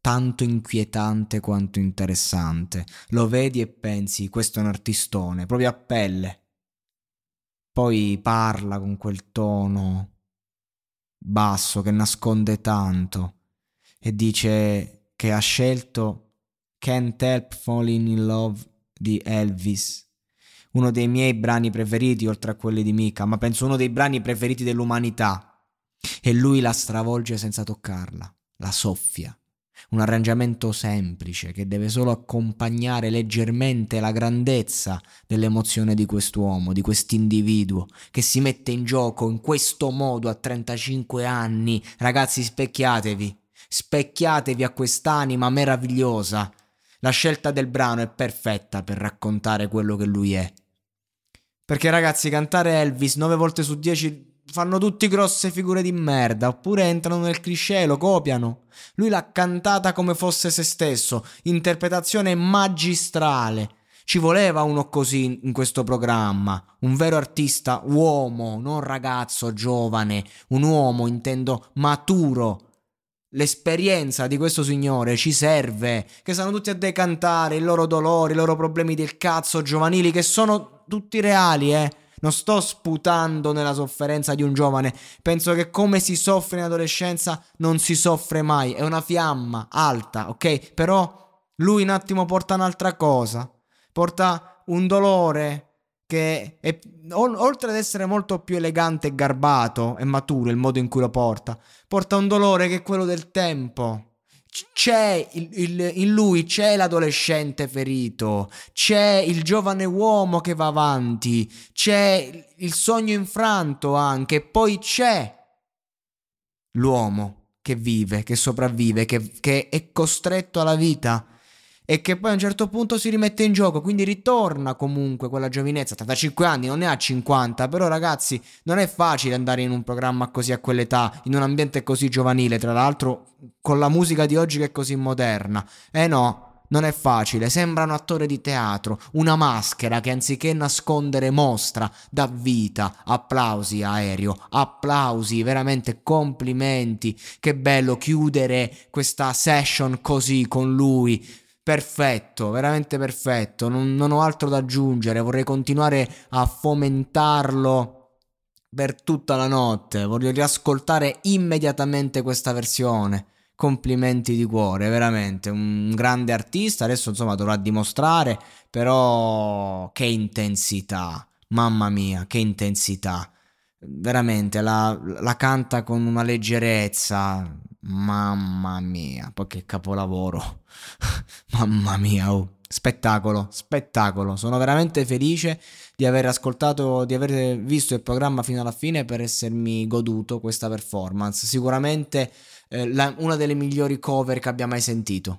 tanto inquietante quanto interessante. Lo vedi e pensi, questo è un artistone, proprio a pelle. Poi parla con quel tono basso che nasconde tanto e dice che ha scelto Can't Help Falling in Love di Elvis, uno dei miei brani preferiti oltre a quelli di Mika, ma penso uno dei brani preferiti dell'umanità. E lui la stravolge senza toccarla, la soffia. Un arrangiamento semplice che deve solo accompagnare leggermente la grandezza dell'emozione di quest'uomo, di quest'individuo che si mette in gioco in questo modo a 35 anni. Ragazzi, specchiatevi, specchiatevi a quest'anima meravigliosa. La scelta del brano è perfetta per raccontare quello che lui è. Perché ragazzi, cantare Elvis 9 volte su 10 fanno tutti grosse figure di merda, oppure entrano nel cliché lo copiano. Lui l'ha cantata come fosse se stesso, interpretazione magistrale. Ci voleva uno così in questo programma, un vero artista, uomo, non ragazzo giovane, un uomo intendo maturo. L'esperienza di questo signore ci serve, che sanno tutti a decantare i loro dolori, i loro problemi del cazzo giovanili, che sono tutti reali, eh non sto sputando nella sofferenza di un giovane. Penso che come si soffre in adolescenza non si soffre mai. È una fiamma alta, ok? Però lui un attimo porta un'altra cosa. Porta un dolore che è, oltre ad essere molto più elegante e garbato e maturo il modo in cui lo porta, porta un dolore che è quello del tempo c'è il, il, in lui c'è l'adolescente ferito, c'è il giovane uomo che va avanti, c'è il sogno infranto anche, poi c'è l'uomo che vive, che sopravvive, che, che è costretto alla vita e che poi a un certo punto si rimette in gioco, quindi ritorna comunque quella giovinezza, 35 anni, non ne ha 50, però ragazzi non è facile andare in un programma così a quell'età, in un ambiente così giovanile, tra l'altro con la musica di oggi che è così moderna. Eh no, non è facile, sembra un attore di teatro, una maschera che anziché nascondere mostra, dà vita. Applausi aereo, applausi, veramente complimenti. Che bello chiudere questa session così con lui perfetto, veramente perfetto. Non, non, ho altro da aggiungere. Vorrei continuare a fomentarlo per tutta la notte. Voglio riascoltare immediatamente questa versione. Complimenti di cuore, veramente un grande artista. Adesso insomma dovrà dimostrare, però che intensità, mamma mia, che intensità. Veramente la, la canta con una leggerezza, Mamma mia, poi che capolavoro. Mamma mia, oh. Spettacolo, spettacolo. Sono veramente felice di aver ascoltato, di aver visto il programma fino alla fine per essermi goduto questa performance. Sicuramente eh, la, una delle migliori cover che abbia mai sentito.